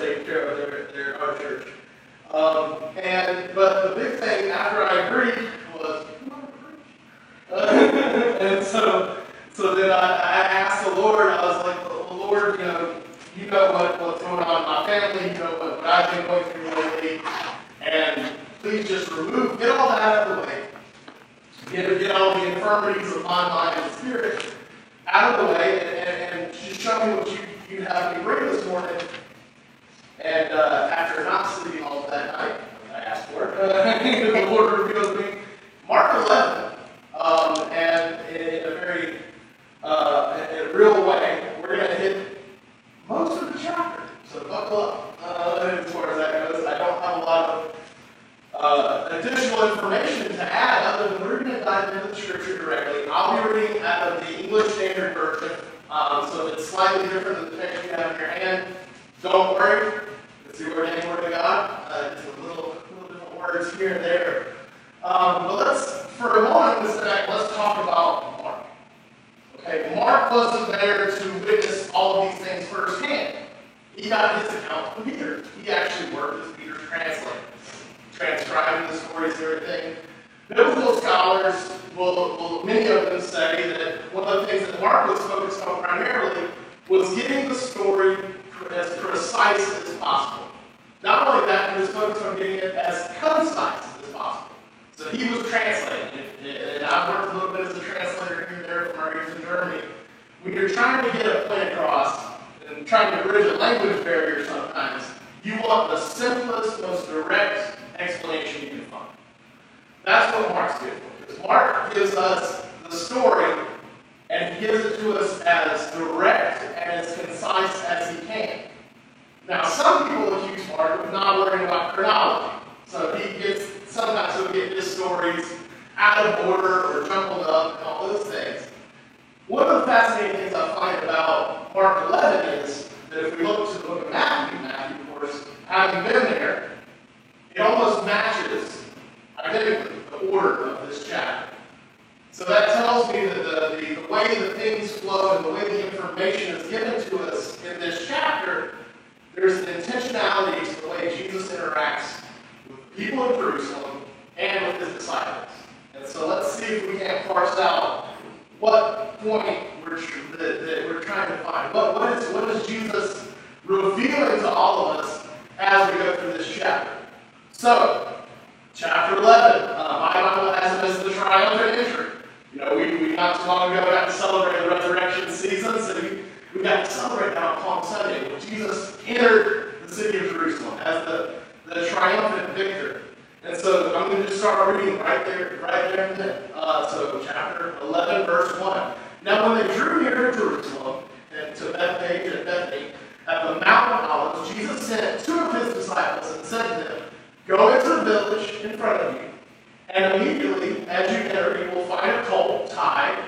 taken care of our church. Um, and but the big thing after I agreed was, "You wanna? Uh, and so, so then I, I asked the Lord. I was like, well, Lord, you know, you know what, what's going on in my family. You know what, what I've been going through lately, and please just remove, get all that out of the way. Get, get all the infirmities of my mind and spirit out of the way, and, and, and just show me what you, you have me bring this morning. And uh, after not sleeping all of that night, I asked for it, the Lord revealed to me Mark 11. Um, and in a very uh, in a real way, we're going to hit most of the chapter. So buckle up uh, as far as that goes. I don't have a lot of uh, additional information to add other than we're going to dive into the scripture directly. I'll be reading out of the English Standard Version, um, so it's slightly different than the text you have in your hand. Don't worry, it's the ordained word of God. Uh, it's a little, little different words here and there. Um, but let's, for a moment, this night, let's talk about Mark. Okay, Mark wasn't there to witness all of these things firsthand. He got his account from Peter. He actually worked as Peter's translator transcribing the stories and everything. Biblical scholars will, will, many of them say that one of the things that Mark was focused on primarily was getting the story as precise as possible. Not only that, he was focused on getting it as concise as possible. So he was translating and I worked a little bit as a translator here and there from our years in Germany. When you're trying to get a point across and trying to bridge a language barrier sometimes, you want the simplest, most direct explanation you can find. That's what Mark's good for. Because Mark gives us the story and he gives it to us as direct and as concise as he can. Now, some people accuse Mark of not learning about chronology. So he gets, sometimes he'll get his stories out of order or jumbled up and all those things. One of the fascinating things I find about Mark 11 is that if we look to the book of Matthew, Matthew, of course, having been there, it almost matches identically the order of this chapter. So that tells me that the, the, the way the things flow and the way the information is given to us in this chapter, there's an intentionality to the way Jesus interacts with people in Jerusalem and with his disciples. And so let's see if we can't parse out what point we're, that, that we're trying to find. What, what, is, what is Jesus revealing to all of us as we go through this chapter? So, chapter 11, uh, my Bible has it as the triumphant entry. You know, we, we not too long ago got to celebrate the resurrection season, so we, we got to celebrate that on Palm Sunday when Jesus entered the city of Jerusalem as the, the triumphant victor. And so I'm going to just start reading right there, right there. Uh, so chapter 11, verse 1. Now when they drew near to Jerusalem, and to Bethphage and Bethany, at the Mount of Olives, Jesus sent two of his disciples and said to them, Go into the village in front of you, and immediately as you enter, you will find a colt tied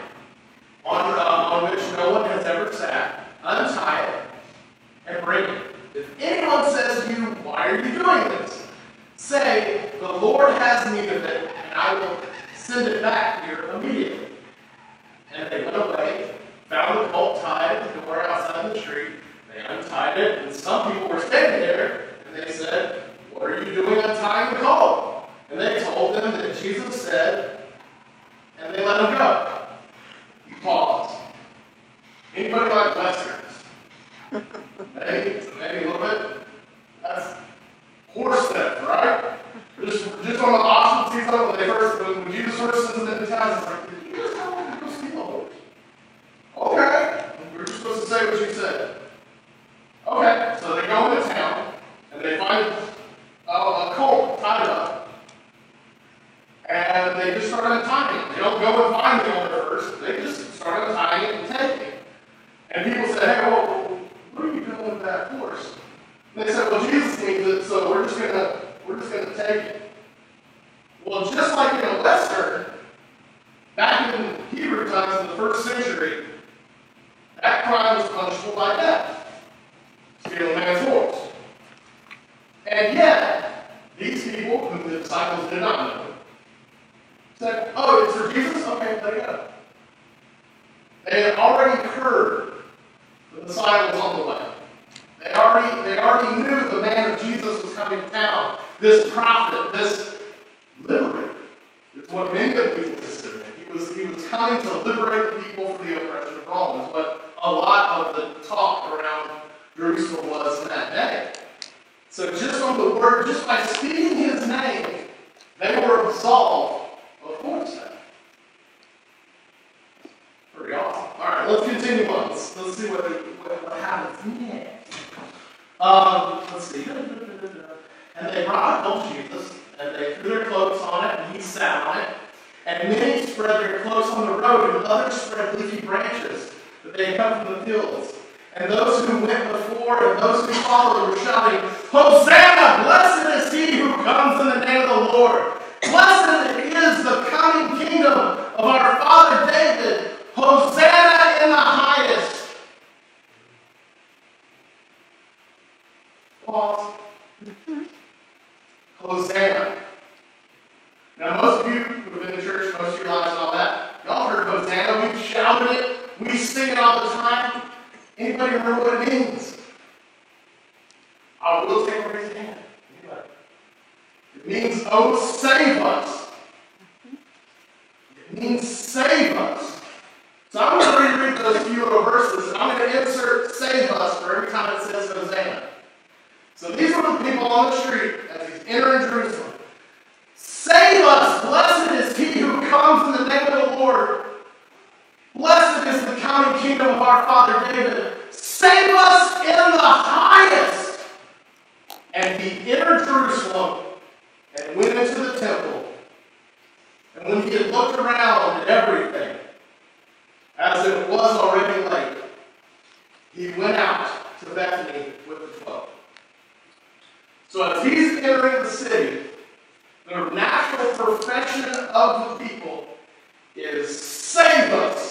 on, uh, on which no one has ever sat. Untie it and bring it. If anyone says to you, Why are you doing this? Say, The Lord has need of it, and I will send it back Hope because it was already late, he went out to Bethany with the twelve. So as he's entering the city, the natural profession of the people is save us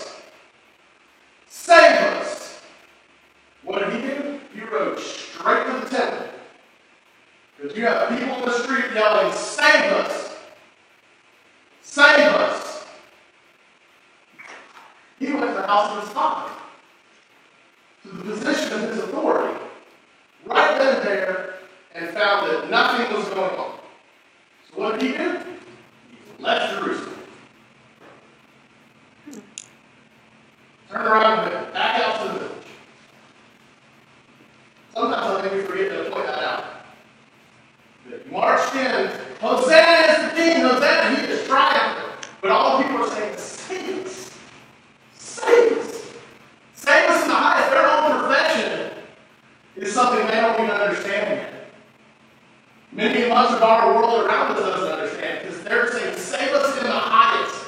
of those understand because they're saying, save us in the highest.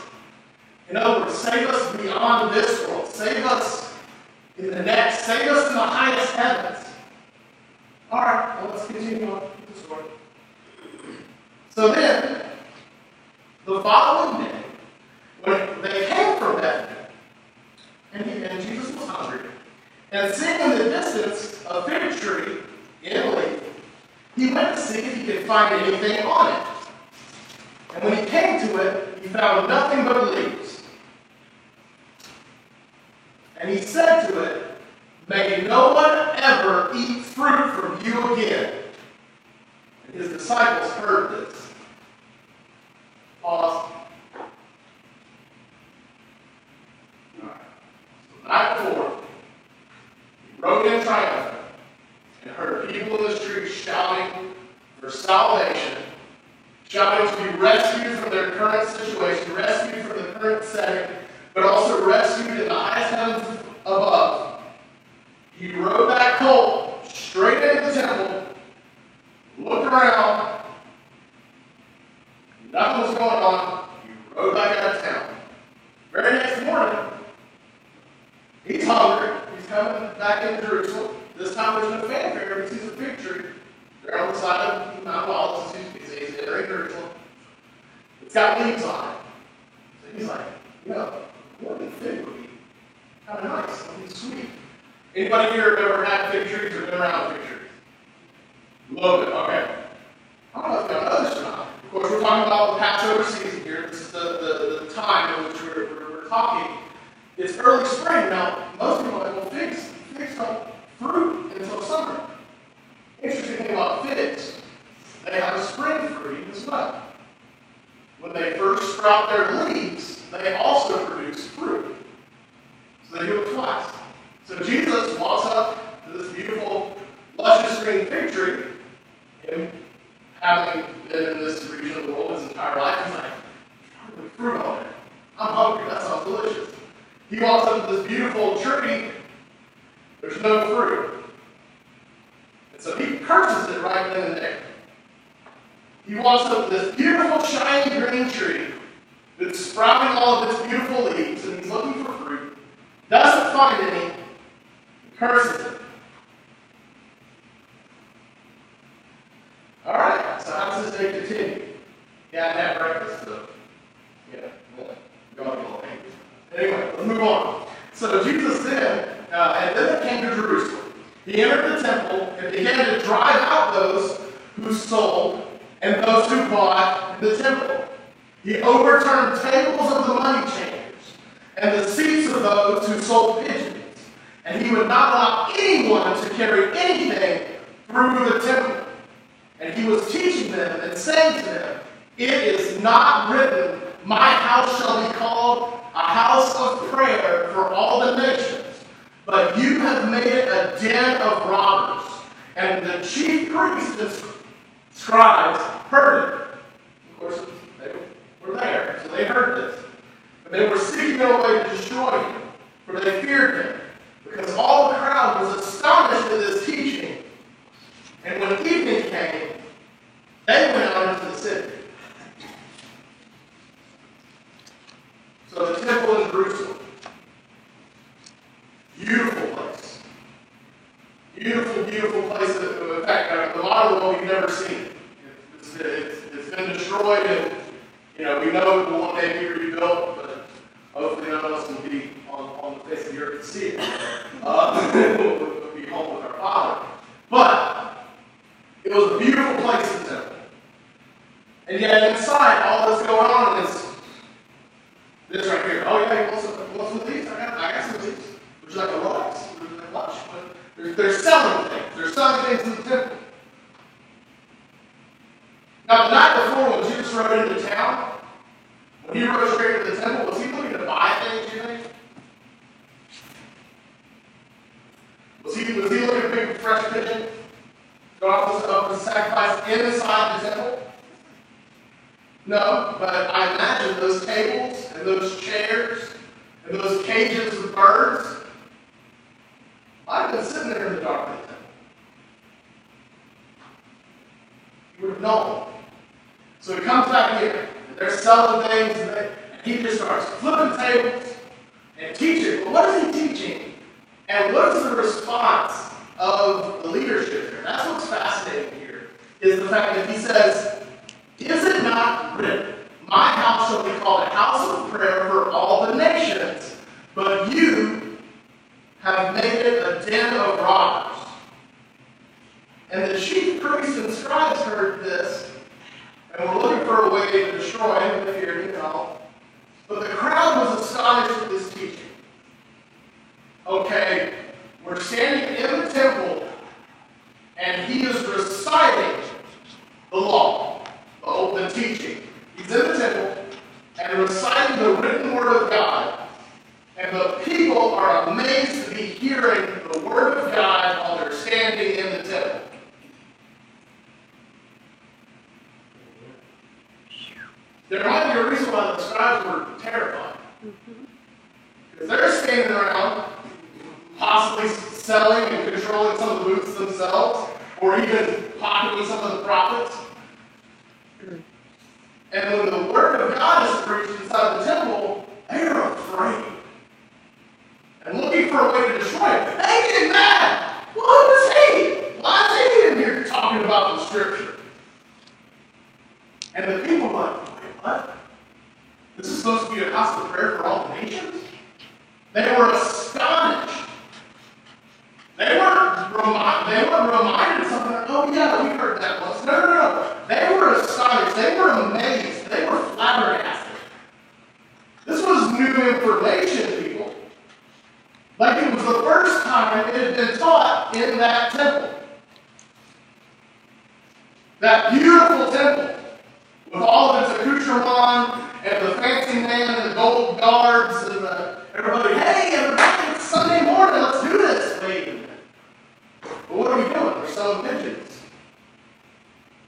In other words, save us beyond this world. Save us in the next. Save us in the highest heavens. All right, well, let's continue on with the story. So then, the following day, when they came from Bethany, and, and Jesus was hungry, and seeing in the distance a fig tree in leaf, he went to see if he could find anything on it. And when he came to it, he found nothing but leaves. And he said to it, May no one ever eat fruit from you again. And his disciples heard this. Pause. Night before, he rode in triumph and heard people in the street shouting for salvation Shouting to be rescued from their current situation, rescued from the current setting, but also rescued in the highest heavens above. He rose He walks up to this beautiful tree, there's no fruit. And so he curses it right then and there. He walks up to this beautiful, shiny green tree that's sprouting all of its beautiful leaves, and he's looking for fruit. Doesn't find any, curses it. All right, so how does this day continue? Yeah, I had breakfast, so yeah, well, God will Anyway, let's move on. So Jesus then, uh, and then they came to Jerusalem. He entered the temple and began to drive out those who sold and those who bought in the temple. He overturned tables of the money changers and the seats of those who sold pigeons. And he would not allow anyone to carry anything through the temple. And he was teaching them and saying to them, It is not written, My house shall be called a house of prayer for all the nations, but you have made it a den of robbers. And the chief priests and scribes heard it. Of course, they were there, so they heard this. But they were seeking a way to destroy him, for they feared him, because all the crowd was astonished at this teaching. And when evening came, they went out into the city. So the temple in Jerusalem, beautiful place. Beautiful, beautiful place. That, in fact, a lot of the one we've never seen. It's, it's, it's been destroyed, and you know we know it will one day be rebuilt, but hopefully none of us will be on, on the face of the earth to see it. Uh, we'll be home with our Father. But it was a beautiful place in the temple. And yet inside, all that's going on is this right here. Oh yeah, what's, what's with these? I got, I got some of these. Would you like a Rolex? Would you like lunch? They're, they're selling things. They're selling things in the temple. Now, the night before, when Jesus rode into town, when he rode straight into the temple, was he looking to buy things, you think? Was he, was he looking to pick a fresh pigeon? Go out up uh, and sacrifice inside the temple? No, but I imagine those tables and those chairs and those cages of birds. I've been sitting there in the dark. You would have known. So he comes back here, and they're selling things, and, they, and he just starts flipping tables and teaching. But what is he teaching? And what is the response of the leadership here? That's what's fascinating here, is the fact that he says, is it not written, My house shall be called a house of prayer for all the nations, but you have made it a den of robbers? And the chief priests and scribes heard this, and were looking for a way to destroy him, they feared him all. But the crowd was astonished at this teaching. Okay, we're standing in the temple, and he is reciting the law the teaching. He's in the temple and reciting the written word of God. And the people are amazed to be hearing the word of God while they're standing in the temple. There might be a reason why the scribes were terrified. Mm-hmm. Because they're standing around, possibly selling and controlling some of the booths themselves, or even pocketing some of the profits. And when the word of God is preached inside the temple, they are afraid. And looking for a way to destroy it. They get mad. What is he? Why is he in here talking about the scripture? And the people are like, wait, what? This is supposed to be a house of prayer for all the nations? They were astonished. They weren't, remi- they weren't reminded of something, oh yeah, we heard that once. No, no, no. They were astonished. They were amazed. They were flabbergasted. This was new information, people. Like it was the first time it had been taught in that temple. That beautiful temple with all of its accoutrement and the fancy man and the gold guards and the, everybody, hey, everybody, it's Sunday morning, let's do this. Wait a minute. But what are we doing? We're selling pigeons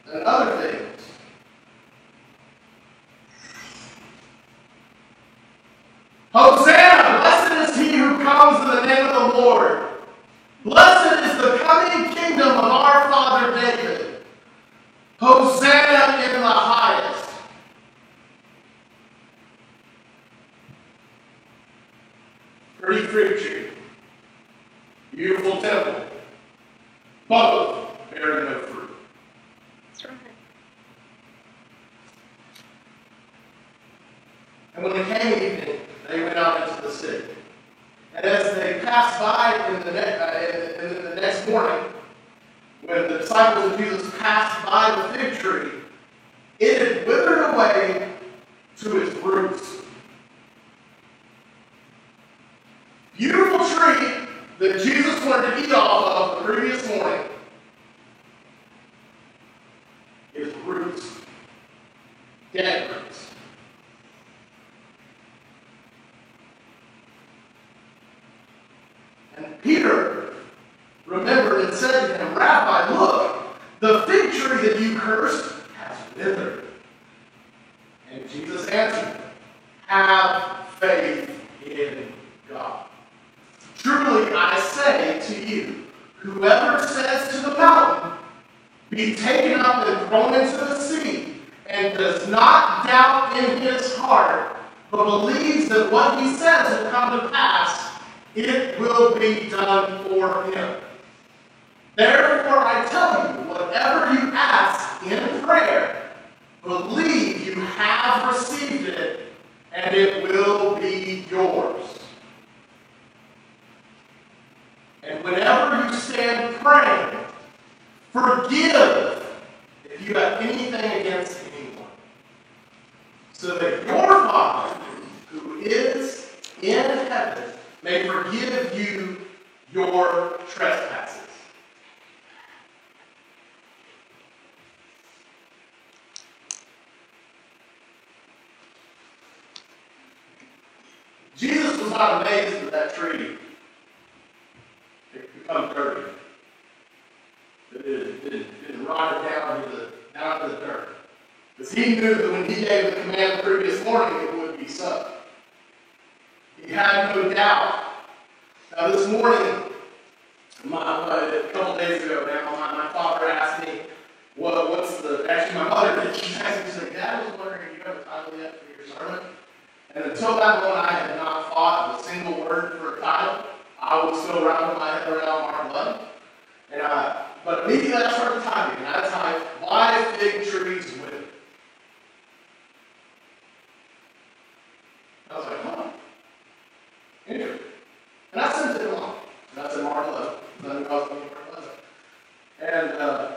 and other things. Hosanna! Blessed is he who comes in the name of the Lord. Blessed is the coming kingdom of our father David. Hosanna in the highest. Pretty fruit tree. Beautiful temple. Both bearing no fruit. That's right. And when it came evening, they went out into the city. And as they passed by in the, ne- uh, in, in the next morning, when the disciples of Jesus passed by the fig tree, it had withered away to its roots. Beautiful tree that Jesus wanted to eat off previous morning. Its roots, dead roots. And Peter remembered and said to him, Rabbi, look, the fig tree that you cursed has withered. And Jesus answered, Have faith in God. Truly I say to you, whoever says to the mountain, Be taken up and thrown into the sea, and does not doubt in his heart, but believes that what he says will come to pass, it will be done for him. Therefore, I tell you, whatever you ask in prayer, believe you have received it, and it will be yours. And whenever you stand praying, forgive if you have anything against anyone, so that your Father, who is in heaven, may forgive you your trespasses. Jesus was not amazed that that tree had become dirty. That it had been, been rotted down to the, down to the dirt. Because he knew that when he gave the command the previous morning, it would be so. He had no doubt. Now, this morning, my, uh, a couple days ago now, my, my father asked me, what, what's the, actually, my mother did. She asked me, she said, Dad, I was wondering if you have a title yet for your sermon? And until that moment, I had not thought of a single word for a title. I was still wrapping my head around Mark 11. And I, but immediately I started typing, and I typed, why fig trees wither? I was like, huh. Interesting. And I sent it along. And I said Mark 11. And then I was going to Mark 11. And uh,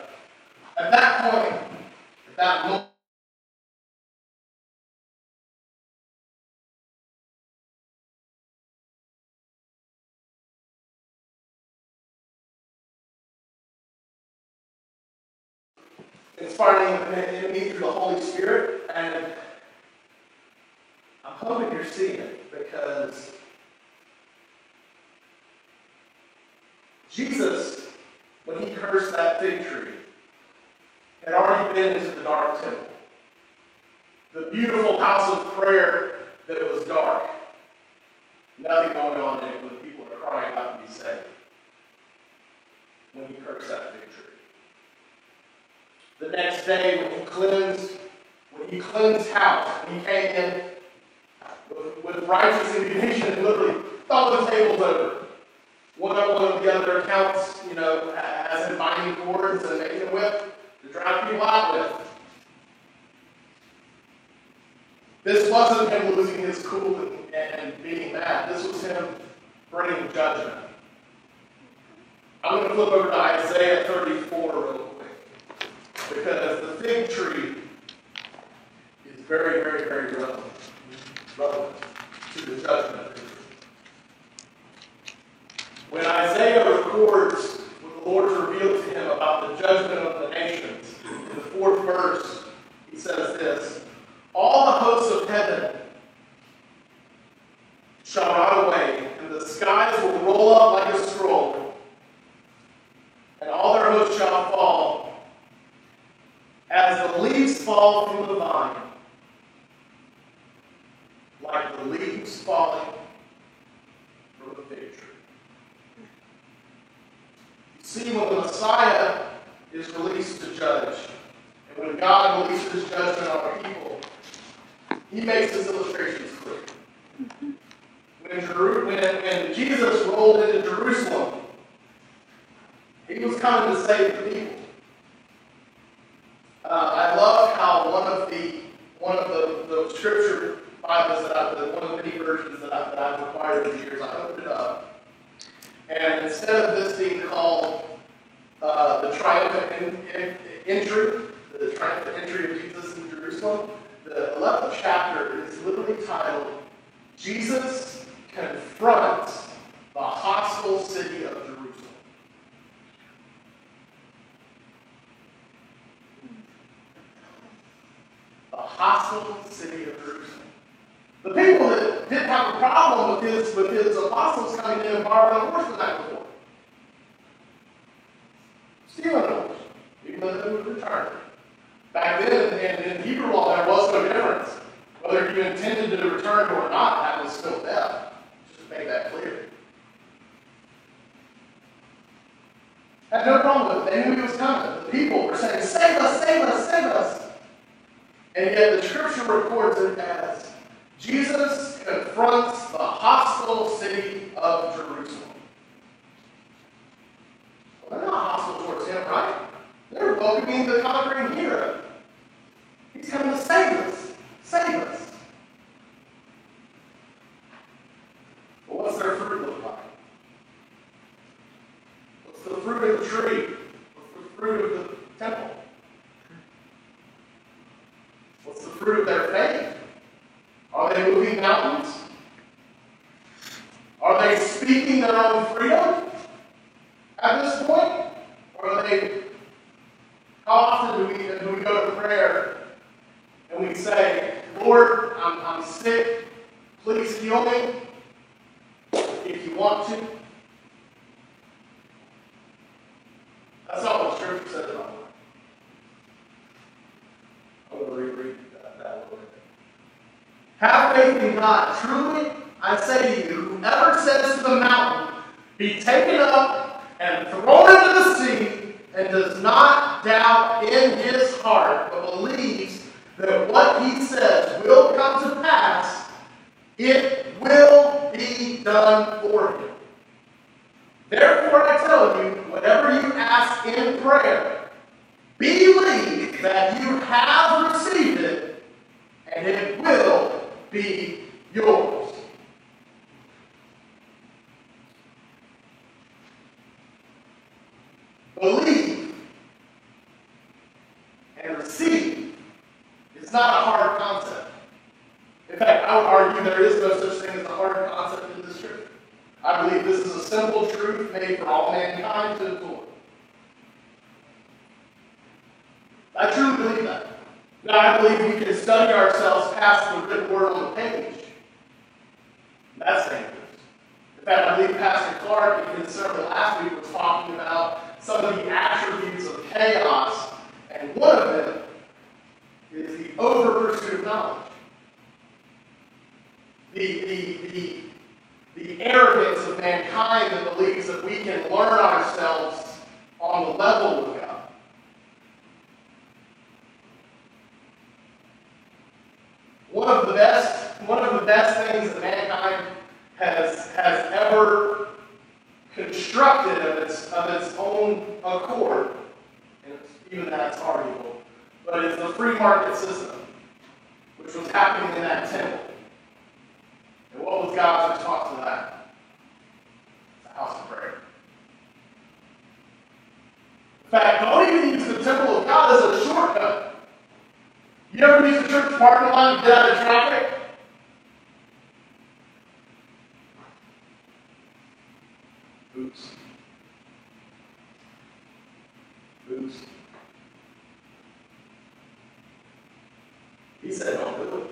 at that point, at that moment, inspiring in me through the Holy Spirit, and I'm hoping you're seeing it because Jesus, when he cursed that fig tree, had already been into the dark temple, the beautiful house of prayer that was dark, nothing going on in it when people are crying out to be saved. When he cursed that tree. The next day, when he cleansed, when he cleansed house, when he came in with, with righteous indignation and literally thought the tables over. One of one of the other accounts, you know, as him binding cords and making a whip to drive people out with. This wasn't him losing his cool and, and being mad. This was him bringing judgment. I'm going to flip over to Isaiah 34 real quick. Because the fig tree is very, very, very relevant, relevant to the judgment. When Isaiah records what the Lord revealed to him about the judgment of the nations, in the fourth verse, he says this All the hosts of heaven shall rot away, and the skies will roll up like a scroll, and all their hosts shall fall, as the leaves fall from the vine, like the leaves falling from the fig tree. See, when the Messiah is released to judge, and when God releases judgment on people, he makes his illustrations clear. When, Jeru- when, when Jesus rolled into Jerusalem, he was coming to save the people. Uh, I love how one of the one of the, the scripture Bibles that I, one of the many versions that, I, that I've acquired over the years, I opened it up, and instead of this being called uh, the triumphant entry, the triumphant entry of Jesus in Jerusalem, the 11th chapter is literally titled Jesus confronts the hostile city of Jerusalem. The hostile city of Jerusalem. The people that didn't have a problem with his, with his apostles coming in and borrowing a horse the before. Stealing a horse, even though they would return. Back then, in, in Hebrew law, there was no difference. Whether you intended to return or not, that was still theft. Just to make that clear. Had no problem with it. They knew he was coming. The people were saying, Save us, save us, save us. And yet the scripture records it as Jesus confronts the hostile city of Jerusalem. Well, they're not hostile towards him, right? They're welcoming the conquering hero. He's coming to save us. Save us. But what's their fruit look like? What's the fruit of the tree? What's the fruit of the temple? What's the fruit of their faith? Are they moving mountains? Are they speaking their own freedom at this point? Or are they, how often do we, do we go to prayer and we say, Lord, I'm, I'm sick, please heal me if you want to? That's not what Scripture says about it. I'm going to reread that, that a little bit. Have faith in God. Truly, I say to you, whoever says to the mountain, be taken up and thrown into the sea, and does not doubt in his heart, but believes that what he says will come to pass, it will be done for him. Therefore, I tell you, whatever you ask in prayer, believe that you have received it, and it will be yours. Believe and receive is not a hard concept. In fact, I would argue there is no such thing as a hard concept in this scripture. I believe this is a simple truth made for all mankind to absorb. I truly believe that. Now, I believe we can study ourselves past the written word on the page. That's dangerous. In fact, I believe Pastor Clark in his sermon last week was talking about some of the attributes of chaos, and one of them is the over pursuit of knowledge. The, the, the, the arrogance of mankind that believes that we can learn ourselves on the level of God. One of the best, one of the best things that mankind has, has ever constructed of its, of its own accord, and even that's arguable, but it's the free market system, which was happening in that temple. And what was God's response to that? The house of prayer. In fact, don't even use the temple of God as a shortcut. You ever use the church parking lot to get out of traffic? He said, don't do it.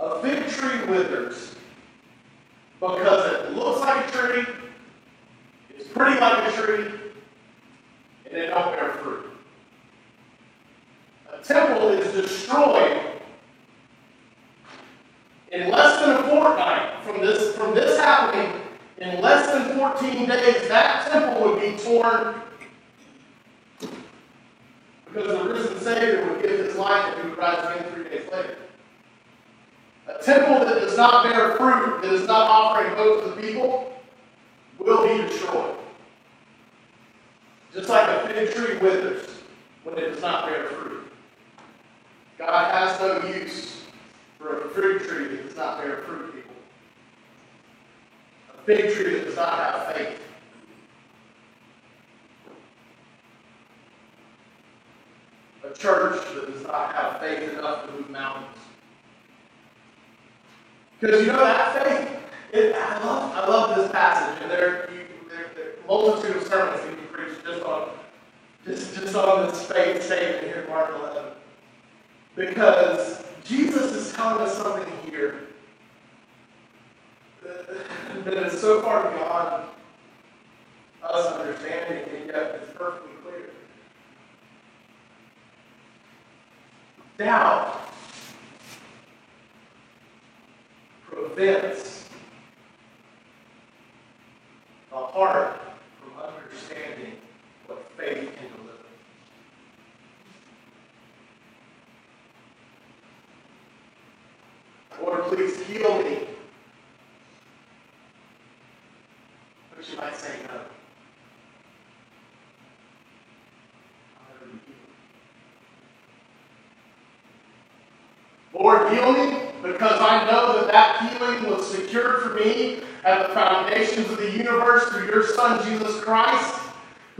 A fig tree withers because it looks like a tree, it's pretty like a tree, and it don't bear fruit. A temple is destroyed in less than a fortnight from this from this happening. In less than 14 days, that temple would be torn because the risen Savior would give his life and he would rise again three days later. A temple that does not bear fruit, that is not offering hope to the people, will be destroyed. Just like a fig tree withers when it does not bear fruit. God has no use for a fig tree that does not bear fruit, people. A fig tree that does not have faith. A church that does not have faith enough to move mountains. Because you know that faith, it, I love I love this passage, and there you there, there are multitude of sermons you preach just on just, just on this faith statement here in Mark 11. Because Jesus is telling us something here that is so far beyond us understanding, and yet it's perfectly clear. Doubt prevents the heart from understanding what faith can deliver. Lord, please heal me. But you might say no. I'll never be healed. Lord, heal me because I know that that healing was secured for me at the foundations of the universe through your Son, Jesus Christ,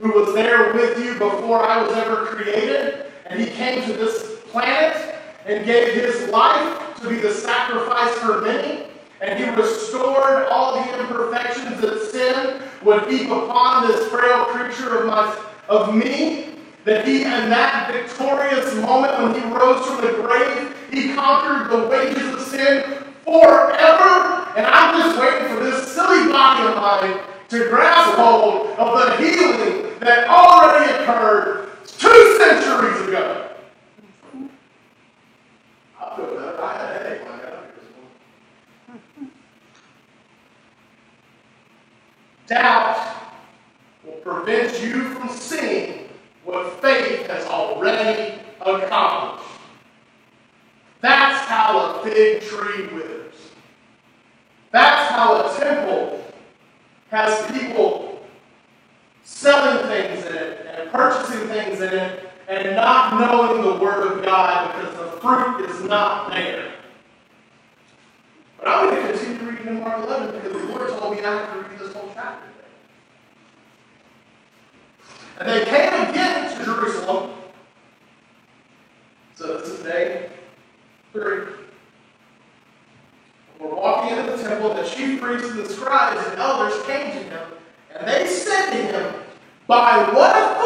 who was there with you before I was ever created. And he came to this planet and gave his life to be the sacrifice for many. And he restored all the imperfections that sin would heap upon this frail creature of, my, of me. That he, in that victorious moment when he rose from the grave, he conquered the wages of sin forever. And I'm just waiting for this silly body of mine to grasp hold of the healing that already occurred two centuries ago. Doubt will prevent you from seeing what faith has already accomplished. That's how a fig tree withers. That's how a temple has people selling things in it and purchasing things in it and not knowing the Word of God because the fruit is not there. But I'm going to continue reading in Mark 11 because the Lord told me I have to read this whole chapter. And they came again to Jerusalem. So this is day three. We're walking into the temple, the chief priests and the scribes and elders came to him, and they said to him, By what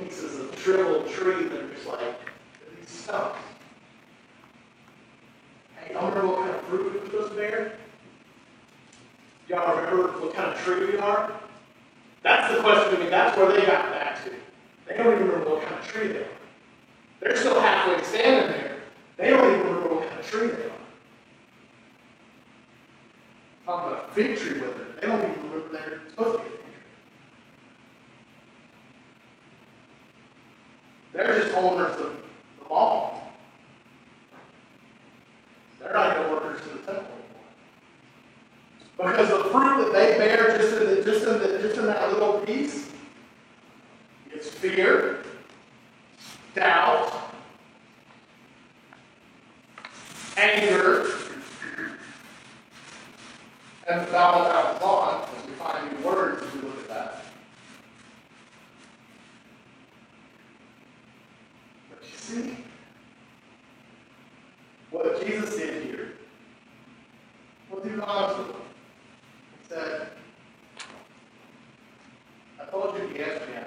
pieces of shriveled tree that are just like, these stumps. Hey, y'all remember what kind of fruit were supposed to bear? Y'all remember what kind of tree we are? That's the question, I mean, that's where they got back to. They don't even remember what kind of tree they are. They're still halfway standing there. They don't even remember what kind of tree they are. Talking about tree with it. They don't even remember they're supposed to be a fig tree. They're just owners of the mall. They're not even workers in the temple anymore. Because the fruit that they bear just in the, just in the, just in that little piece, it's fear, doubt, anger, and the battle that was on, as we find new words as we look at that. But you see, what Jesus did here, was he was honest with them. He said, I told